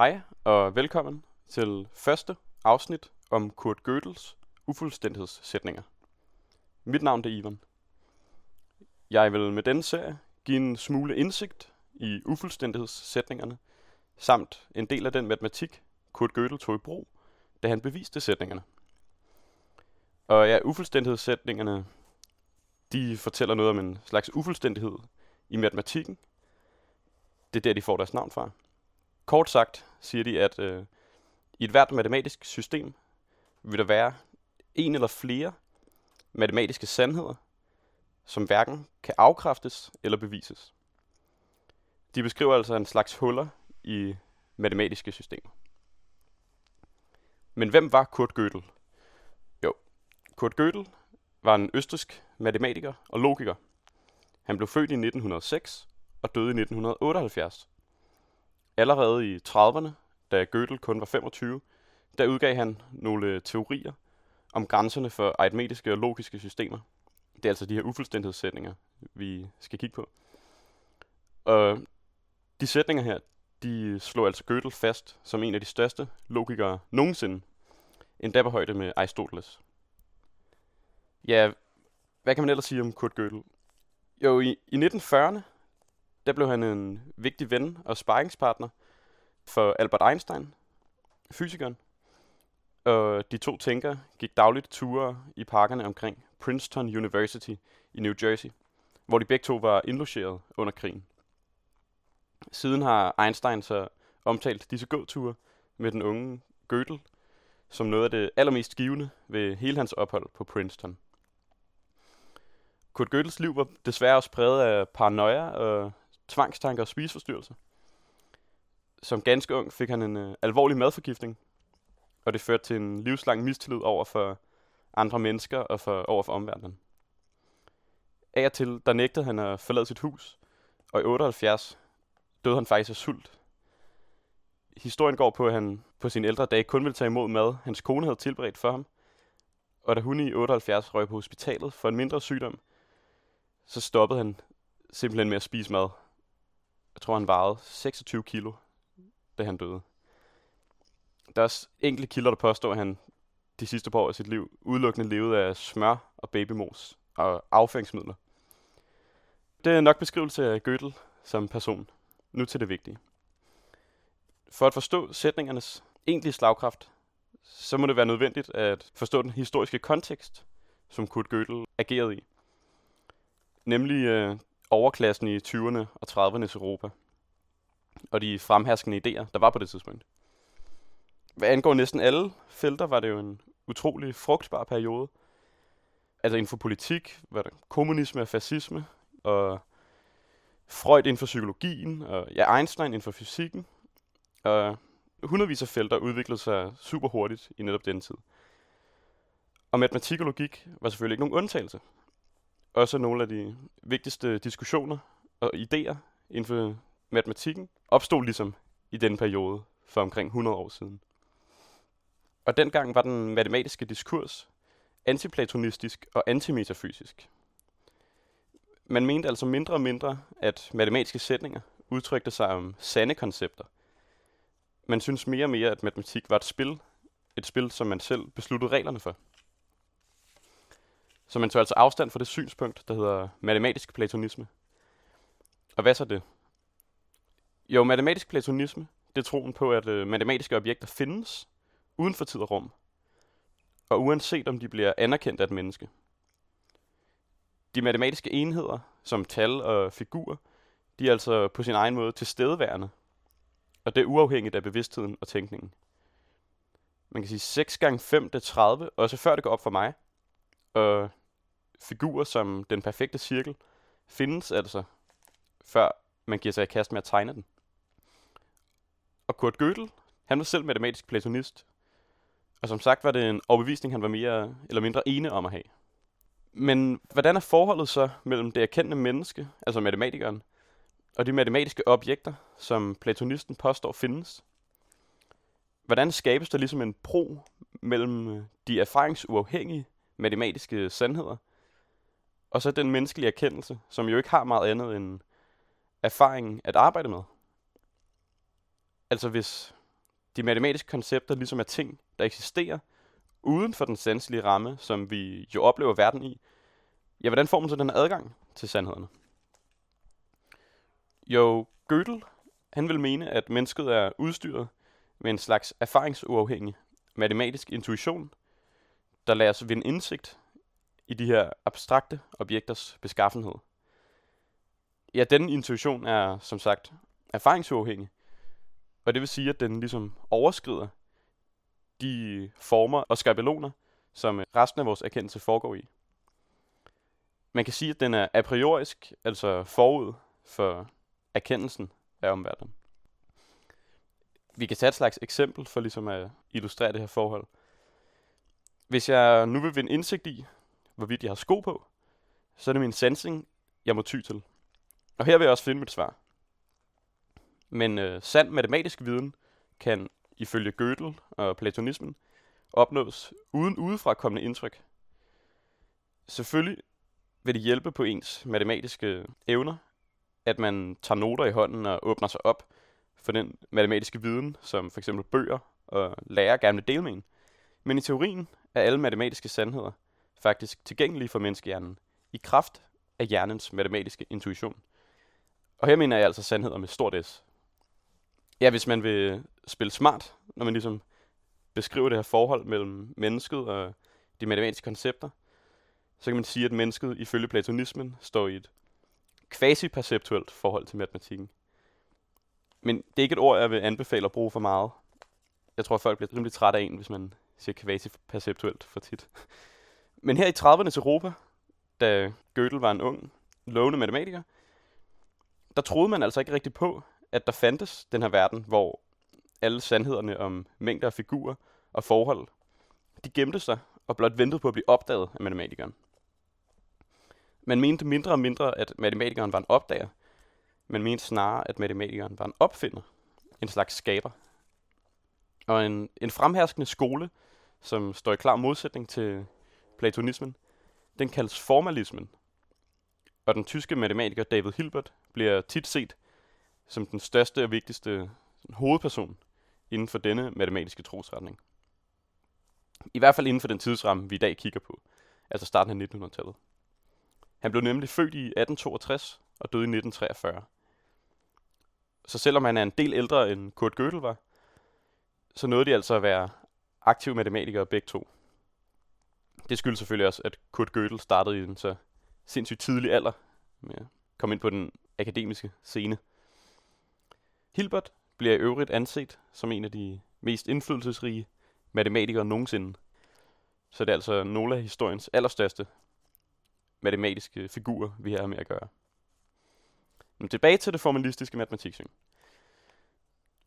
Hej og velkommen til første afsnit om Kurt Gödels ufuldstændighedssætninger. Mit navn er Ivan. Jeg vil med denne serie give en smule indsigt i ufuldstændighedssætningerne, samt en del af den matematik, Kurt Gödel tog i brug, da han beviste sætningerne. Og ja, ufuldstændighedssætningerne, de fortæller noget om en slags ufuldstændighed i matematikken. Det er der, de får deres navn fra. Kort sagt siger de, at øh, i et hvert matematisk system vil der være en eller flere matematiske sandheder, som hverken kan afkræftes eller bevises. De beskriver altså en slags huller i matematiske systemer. Men hvem var Kurt Gödel? Jo, Kurt Gödel var en østrisk matematiker og logiker. Han blev født i 1906 og døde i 1978. Allerede i 30'erne, da Gödel kun var 25, der udgav han nogle øh, teorier om grænserne for aritmetiske og logiske systemer. Det er altså de her ufuldstændighedssætninger, vi skal kigge på. Og de sætninger her, de slog altså Gödel fast som en af de største logikere nogensinde, endda på højde med Aristoteles. Ja, hvad kan man ellers sige om Kurt Gödel? Jo, i, i 1940'erne, der blev han en vigtig ven og sparringspartner for Albert Einstein, fysikeren. Og de to tænkere gik dagligt ture i parkerne omkring Princeton University i New Jersey, hvor de begge to var indlogeret under krigen. Siden har Einstein så omtalt disse gåture med den unge Gödel som noget af det allermest givende ved hele hans ophold på Princeton. Kurt Gödels liv var desværre også præget af paranoia og tvangstanker og spiseforstyrrelser. Som ganske ung fik han en øh, alvorlig madforgiftning, og det førte til en livslang mistillid over for andre mennesker og for, over for omverdenen. Af og til, der nægtede han at forlade sit hus, og i 78 døde han faktisk af sult. Historien går på, at han på sine ældre dage kun ville tage imod mad, hans kone havde tilberedt for ham. Og da hun i 78 røg på hospitalet for en mindre sygdom, så stoppede han simpelthen med at spise mad. Jeg tror, han vejede 26 kilo, da han døde. Der er også enkelte kilder, der påstår, at han de sidste par år af sit liv udelukkende levede af smør og babymos og afføringsmidler. Det er nok beskrivelse af Gödel som person. Nu til det vigtige. For at forstå sætningernes egentlige slagkraft, så må det være nødvendigt at forstå den historiske kontekst, som Kurt Gödel agerede i. Nemlig øh, overklassen i 20'erne og 30'ernes Europa. Og de fremherskende idéer, der var på det tidspunkt. Hvad angår næsten alle felter, var det jo en utrolig frugtbar periode. Altså inden for politik var der kommunisme og fascisme, og Freud inden for psykologien, og ja, Einstein inden for fysikken. Og hundredvis af felter udviklede sig super hurtigt i netop den tid. Og matematik og logik var selvfølgelig ikke nogen undtagelse. Også nogle af de vigtigste diskussioner og idéer inden for matematikken opstod ligesom i den periode for omkring 100 år siden. Og dengang var den matematiske diskurs antiplatonistisk og antimetafysisk. Man mente altså mindre og mindre, at matematiske sætninger udtrykte sig om sande koncepter. Man synes mere og mere, at matematik var et spil, et spil, som man selv besluttede reglerne for. Så man tog altså afstand fra det synspunkt, der hedder matematisk platonisme. Og hvad så det? Jo, matematisk platonisme, det er troen på, at øh, matematiske objekter findes uden for tid og rum. Og uanset om de bliver anerkendt af et menneske. De matematiske enheder, som tal og figurer, de er altså på sin egen måde tilstedeværende. Og det er uafhængigt af bevidstheden og tænkningen. Man kan sige 6 gange 5 det er 30, også før det går op for mig. Og figurer som den perfekte cirkel findes altså, før man giver sig i kast med at tegne den. Og Kurt Gödel, han var selv matematisk platonist, og som sagt var det en overbevisning, han var mere eller mindre ene om at have. Men hvordan er forholdet så mellem det erkendte menneske, altså matematikeren, og de matematiske objekter, som platonisten påstår findes? Hvordan skabes der ligesom en bro mellem øh, de erfaringsuafhængige matematiske sandheder, og så den menneskelige erkendelse, som jo ikke har meget andet end erfaringen at arbejde med? Altså hvis de matematiske koncepter ligesom er ting, der eksisterer uden for den sanselige ramme, som vi jo oplever verden i, ja, hvordan får man så den adgang til sandhederne? Jo, Gödel, han vil mene, at mennesket er udstyret med en slags erfaringsuafhængig matematisk intuition, der lader os vinde indsigt i de her abstrakte objekters beskaffenhed. Ja, denne intuition er som sagt erfaringsuafhængig, og det vil sige, at den ligesom overskrider de former og skabeloner, som resten af vores erkendelse foregår i. Man kan sige, at den er a priorisk, altså forud for erkendelsen af omverdenen. Vi kan tage et slags eksempel for ligesom at illustrere det her forhold. Hvis jeg nu vil vinde indsigt i, hvorvidt jeg har sko på, så er det min sensing, jeg må ty til. Og her vil jeg også finde mit svar. Men øh, sand matematisk viden kan ifølge Gödel og platonismen opnås uden udefra kommende indtryk. Selvfølgelig vil det hjælpe på ens matematiske evner, at man tager noter i hånden og åbner sig op for den matematiske viden, som for eksempel bøger og lærer gerne vil dele med en. Men i teorien er alle matematiske sandheder faktisk tilgængelige for menneskehjernen i kraft af hjernens matematiske intuition. Og her mener jeg altså sandheder med stort S. Ja, hvis man vil spille smart, når man ligesom beskriver det her forhold mellem mennesket og de matematiske koncepter, så kan man sige, at mennesket ifølge platonismen står i et quasi-perceptuelt forhold til matematikken. Men det er ikke et ord, jeg vil anbefale at bruge for meget. Jeg tror, at folk bliver rimelig trætte af en, hvis man siger quasi-perceptuelt for tit. Men her i 30'ernes Europa, da Gödel var en ung, lovende matematiker, der troede man altså ikke rigtig på, at der fandtes den her verden, hvor alle sandhederne om mængder af figurer og forhold, de gemte sig og blot ventede på at blive opdaget af matematikeren. Man mente mindre og mindre, at matematikeren var en opdager, men mente snarere, at matematikeren var en opfinder, en slags skaber. Og en, en fremherskende skole, som står i klar modsætning til platonismen, den kaldes formalismen. Og den tyske matematiker David Hilbert bliver tit set som den største og vigtigste hovedperson inden for denne matematiske trosretning. I hvert fald inden for den tidsramme, vi i dag kigger på, altså starten af 1900-tallet. Han blev nemlig født i 1862 og døde i 1943. Så selvom han er en del ældre end Kurt Gödel var, så nåede de altså at være aktive matematikere begge to. Det skyldes selvfølgelig også, at Kurt Gödel startede i en så sindssygt tidlig alder med at komme ind på den akademiske scene. Hilbert bliver i øvrigt anset som en af de mest indflydelsesrige matematikere nogensinde. Så det er altså nogle af historiens allerstørste matematiske figurer, vi har med at gøre. Men tilbage til det formalistiske matematiksyn.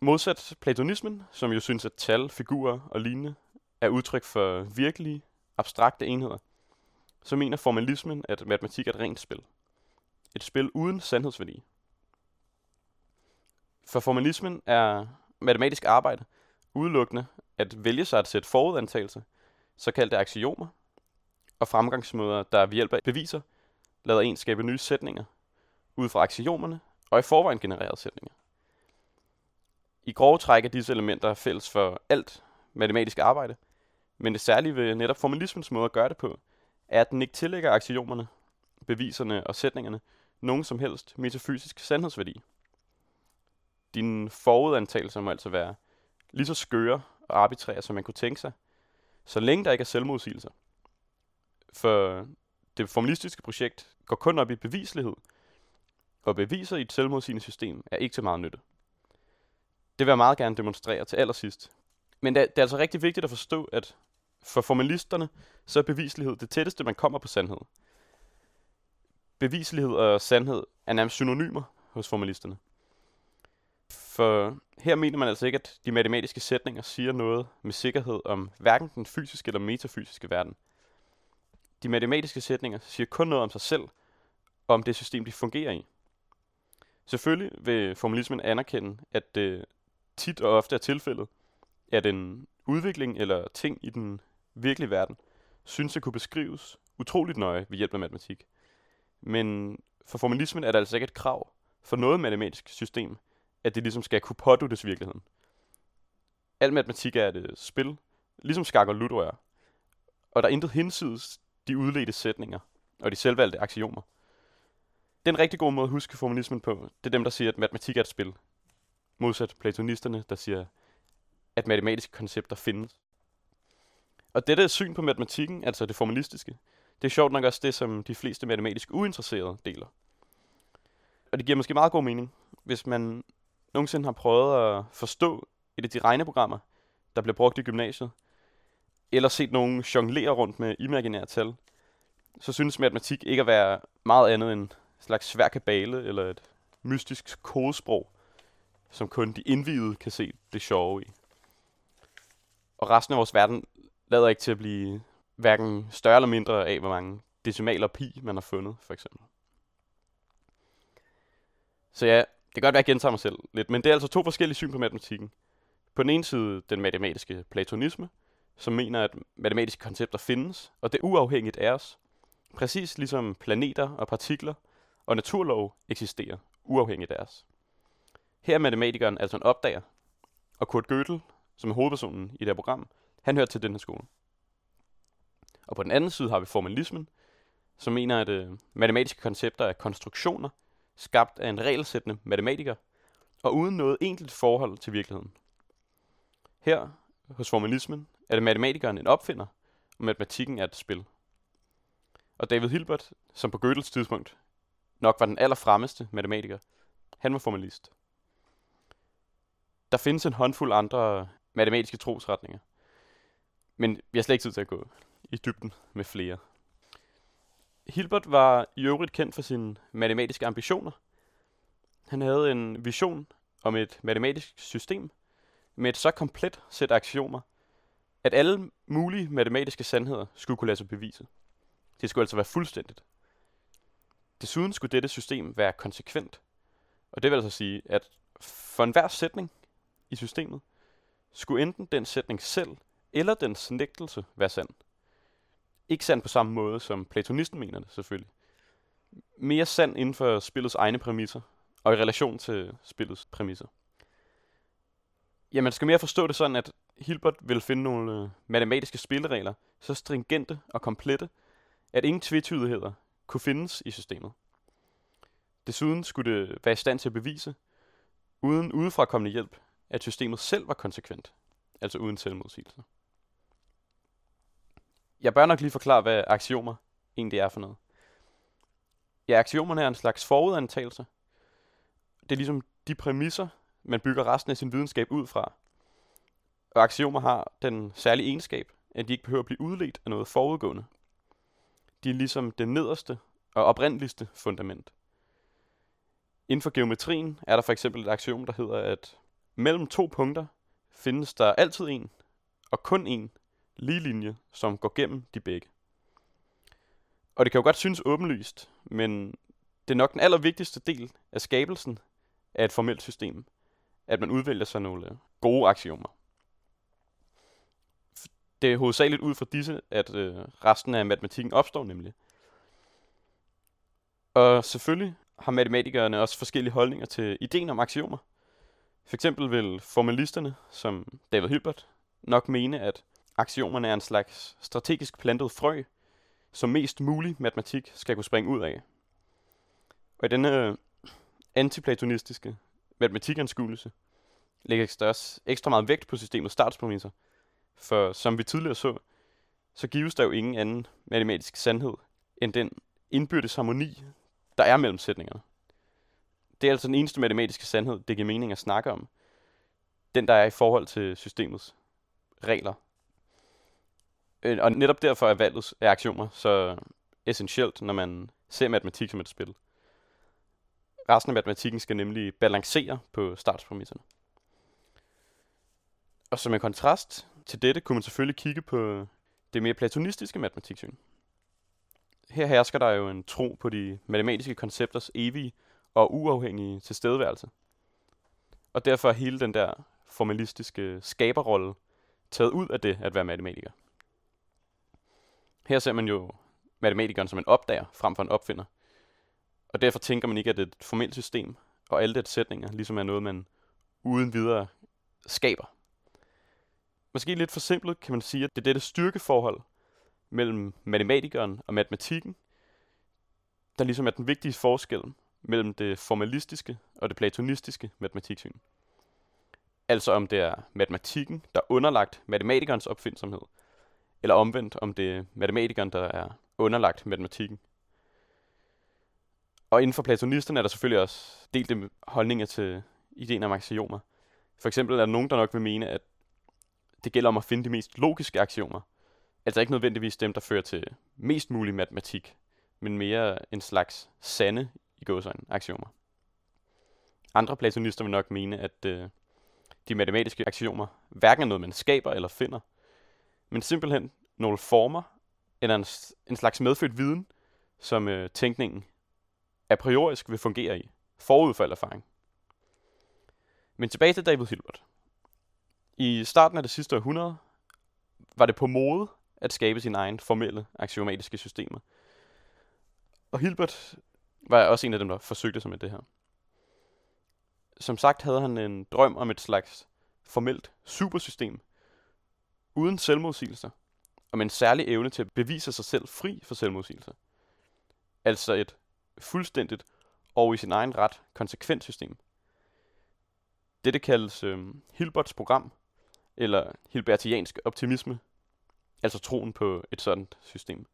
Modsat platonismen, som jo synes, at tal, figurer og lignende er udtryk for virkelige, abstrakte enheder, så mener formalismen, at matematik er et rent spil. Et spil uden sandhedsværdi. For formalismen er matematisk arbejde udelukkende at vælge sig et sæt forudantagelser, såkaldte aksiomer, og fremgangsmåder, der ved hjælp af beviser lader en skabe nye sætninger ud fra aksiomerne og i forvejen genererede sætninger. I grove træk er disse elementer fælles for alt matematisk arbejde, men det særlige ved netop formalismens måde at gøre det på, er, at den ikke tillægger aksiomerne, beviserne og sætningerne nogen som helst metafysisk sandhedsværdi. Dine forudantagelser må altså være lige så skøre og arbitrære, som man kunne tænke sig, så længe der ikke er selvmodsigelser. For det formalistiske projekt går kun op i bevislighed, og beviser i et selvmodsigende system er ikke til meget nytte. Det vil jeg meget gerne demonstrere til allersidst. Men det er, det er altså rigtig vigtigt at forstå, at for formalisterne, så er bevislighed det tætteste, man kommer på sandhed. Bevislighed og sandhed er nærmest synonymer hos formalisterne. For her mener man altså ikke, at de matematiske sætninger siger noget med sikkerhed om hverken den fysiske eller metafysiske verden. De matematiske sætninger siger kun noget om sig selv, og om det system, de fungerer i. Selvfølgelig vil formalismen anerkende, at det tit og ofte er tilfældet, at en udvikling eller ting i den virkelige verden synes at kunne beskrives utroligt nøje ved hjælp af matematik. Men for formalismen er der altså ikke et krav for noget matematisk system, at det ligesom skal kunne påduttes virkeligheden. Al matematik er et øh, spil, ligesom skak og ludo er. Og der er intet hinsides de udledte sætninger og de selvvalgte aksiomer. Det er en rigtig god måde at huske formalismen på. Det er dem, der siger, at matematik er et spil. Modsat platonisterne, der siger, at matematiske koncepter findes. Og dette syn på matematikken, altså det formalistiske, det er sjovt nok også det, som de fleste matematisk uinteresserede deler. Og det giver måske meget god mening, hvis man nogensinde har prøvet at forstå et af de regneprogrammer, der bliver brugt i gymnasiet, eller set nogen jonglere rundt med imaginære tal, så synes matematik ikke at være meget andet end en slags svær kabale eller et mystisk kodesprog, som kun de indvidede kan se det sjove i. Og resten af vores verden lader ikke til at blive hverken større eller mindre af, hvor mange decimaler pi man har fundet, for eksempel. Så ja, det kan godt være, at jeg gentager mig selv lidt, men det er altså to forskellige syn på matematikken. På den ene side den matematiske platonisme, som mener, at matematiske koncepter findes, og det er uafhængigt af os. Præcis ligesom planeter og partikler og naturlov eksisterer, uafhængigt af os. Her er matematikeren altså en opdager, og Kurt Gödel, som er hovedpersonen i det her program, han hører til den her skole. Og på den anden side har vi formalismen, som mener, at øh, matematiske koncepter er konstruktioner, skabt af en regelsættende matematiker, og uden noget enkelt forhold til virkeligheden. Her, hos formalismen, er det matematikeren en opfinder, og matematikken er et spil. Og David Hilbert, som på Gödels tidspunkt nok var den allerfremmeste matematiker, han var formalist. Der findes en håndfuld andre matematiske trosretninger, men vi har slet ikke tid til at gå i dybden med flere. Hilbert var i øvrigt kendt for sine matematiske ambitioner. Han havde en vision om et matematisk system med et så komplet sæt aksiomer, at alle mulige matematiske sandheder skulle kunne lade sig bevise. Det skulle altså være fuldstændigt. Desuden skulle dette system være konsekvent. Og det vil altså sige, at for enhver sætning i systemet, skulle enten den sætning selv eller dens nægtelse være sand. Ikke sand på samme måde, som platonisten mener det selvfølgelig. Mere sand inden for spillets egne præmisser, og i relation til spillets præmisser. Ja, man skal mere forstå det sådan, at Hilbert vil finde nogle øh, matematiske spilleregler, så stringente og komplette, at ingen tvetydigheder kunne findes i systemet. Desuden skulle det være i stand til at bevise, uden udefrakommende hjælp, at systemet selv var konsekvent, altså uden selvmodsigelser. Jeg bør nok lige forklare, hvad aksiomer egentlig er for noget. Ja, aksiomerne er en slags forudantagelse. Det er ligesom de præmisser, man bygger resten af sin videnskab ud fra. Og aksiomer har den særlige egenskab, at de ikke behøver at blive udledt af noget forudgående. De er ligesom det nederste og oprindeligste fundament. Inden for geometrien er der for eksempel et aksiom, der hedder, at mellem to punkter findes der altid en, og kun en, lige linje, som går gennem de begge. Og det kan jo godt synes åbenlyst, men det er nok den allervigtigste del af skabelsen af et formelt system, at man udvælger sig nogle øh, gode aksiomer. Det er hovedsageligt ud fra disse, at øh, resten af matematikken opstår nemlig. Og selvfølgelig har matematikerne også forskellige holdninger til ideen om aksiomer. For eksempel vil formalisterne, som David Hilbert, nok mene, at aktionerne er en slags strategisk plantet frø, som mest mulig matematik skal kunne springe ud af. Og i denne øh, antiplatonistiske matematikanskuelse lægger også ekstra meget vægt på systemets startspræmisser. For som vi tidligere så, så gives der jo ingen anden matematisk sandhed end den indbyrdes harmoni, der er mellem sætningerne. Det er altså den eneste matematiske sandhed, det giver mening at snakke om. Den, der er i forhold til systemets regler Øh, og netop derfor er valget af aktioner så essentielt, når man ser matematik som et spil. Resten af matematikken skal nemlig balancere på startspræmisserne. Og som en kontrast til dette kunne man selvfølgelig kigge på det mere platonistiske matematiksyn. Her hersker der jo en tro på de matematiske koncepters evige og uafhængige tilstedeværelse. Og derfor er hele den der formalistiske skaberrolle taget ud af det at være matematiker. Her ser man jo matematikeren som en opdager frem for en opfinder. Og derfor tænker man ikke, at det et formelt system og alle dets sætninger ligesom er noget, man uden videre skaber. Måske lidt for simpelt kan man sige, at det er dette styrkeforhold mellem matematikeren og matematikken, der ligesom er den vigtige forskel mellem det formalistiske og det platonistiske matematiksyn. Altså om det er matematikken, der er underlagt matematikernes opfindsomhed, eller omvendt om det er matematikeren, der er underlagt matematikken. Og inden for platonisterne er der selvfølgelig også delte holdninger til ideen om axiomer. For eksempel er der nogen, der nok vil mene, at det gælder om at finde de mest logiske aksiomer. Altså ikke nødvendigvis dem, der fører til mest mulig matematik, men mere en slags sande i gåsøjne aksiomer. Andre platonister vil nok mene, at øh, de matematiske aksiomer hverken er noget, man skaber eller finder, men simpelthen nogle former eller en, en slags medfødt viden, som øh, tænkningen a priorisk vil fungere i, forud for al erfaring. Men tilbage til David Hilbert. I starten af det sidste århundrede var det på mode at skabe sine egne formelle axiomatiske systemer. Og Hilbert var også en af dem, der forsøgte sig med det her. Som sagt havde han en drøm om et slags formelt supersystem, uden selvmodsigelser, og med en særlig evne til at bevise sig selv fri for selvmodsigelser. Altså et fuldstændigt og i sin egen ret konsekvent system. Dette kaldes øh, Hilberts program, eller hilbertiansk optimisme, altså troen på et sådan system.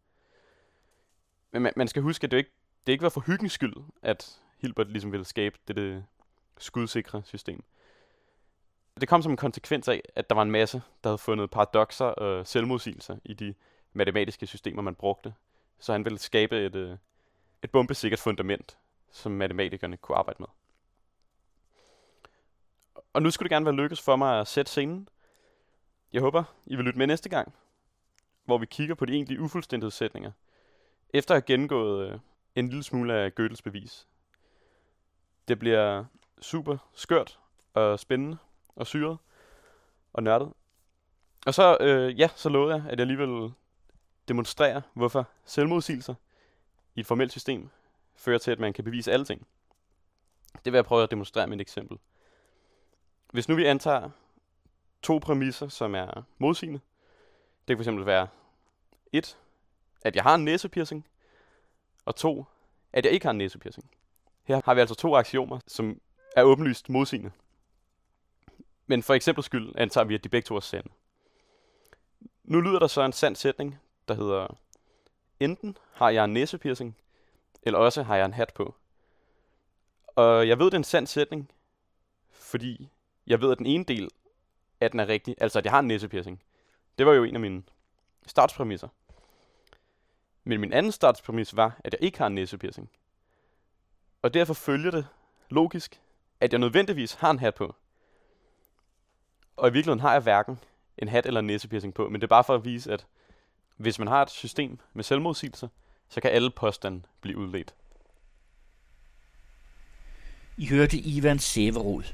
Men man, man skal huske, at det ikke, det ikke var for hyggens skyld, at Hilbert ligesom ville skabe dette skudsikre system. Det kom som en konsekvens af, at der var en masse, der havde fundet paradoxer og øh, selvmodsigelser i de matematiske systemer, man brugte. Så han ville skabe et, øh, et bombesikkert fundament, som matematikerne kunne arbejde med. Og nu skulle det gerne være lykkes for mig at sætte scenen. Jeg håber, I vil lytte med næste gang, hvor vi kigger på de egentlige ufuldstændighedssætninger, efter at have gennemgået øh, en lille smule af Gödels bevis. Det bliver super skørt og spændende og syret og nørdet. Og så, øh, ja, så lovede jeg, at jeg alligevel demonstrere, hvorfor selvmodsigelser i et formelt system fører til, at man kan bevise alle ting. Det vil jeg prøve at demonstrere med et eksempel. Hvis nu vi antager to præmisser, som er modsigende, det kan fx være et, at jeg har en næsepiercing, og to, at jeg ikke har en næsepiercing. Her har vi altså to aksiomer, som er åbenlyst modsigende. Men for eksempel skyld antager vi, at de begge to er sande. Nu lyder der så en sand sætning, der hedder, enten har jeg en næsepiercing, eller også har jeg en hat på. Og jeg ved, det er en sand sætning, fordi jeg ved, at den ene del af den er rigtig, altså at jeg har en næsepiercing. Det var jo en af mine startspræmisser. Men min anden startspræmis var, at jeg ikke har en næsepiercing. Og derfor følger det logisk, at jeg nødvendigvis har en hat på. Og i virkeligheden har jeg hverken en hat eller en næsepiercing på, men det er bare for at vise, at hvis man har et system med selvmodsigelser, så kan alle påstande blive udledt. I hørte Ivan Severud.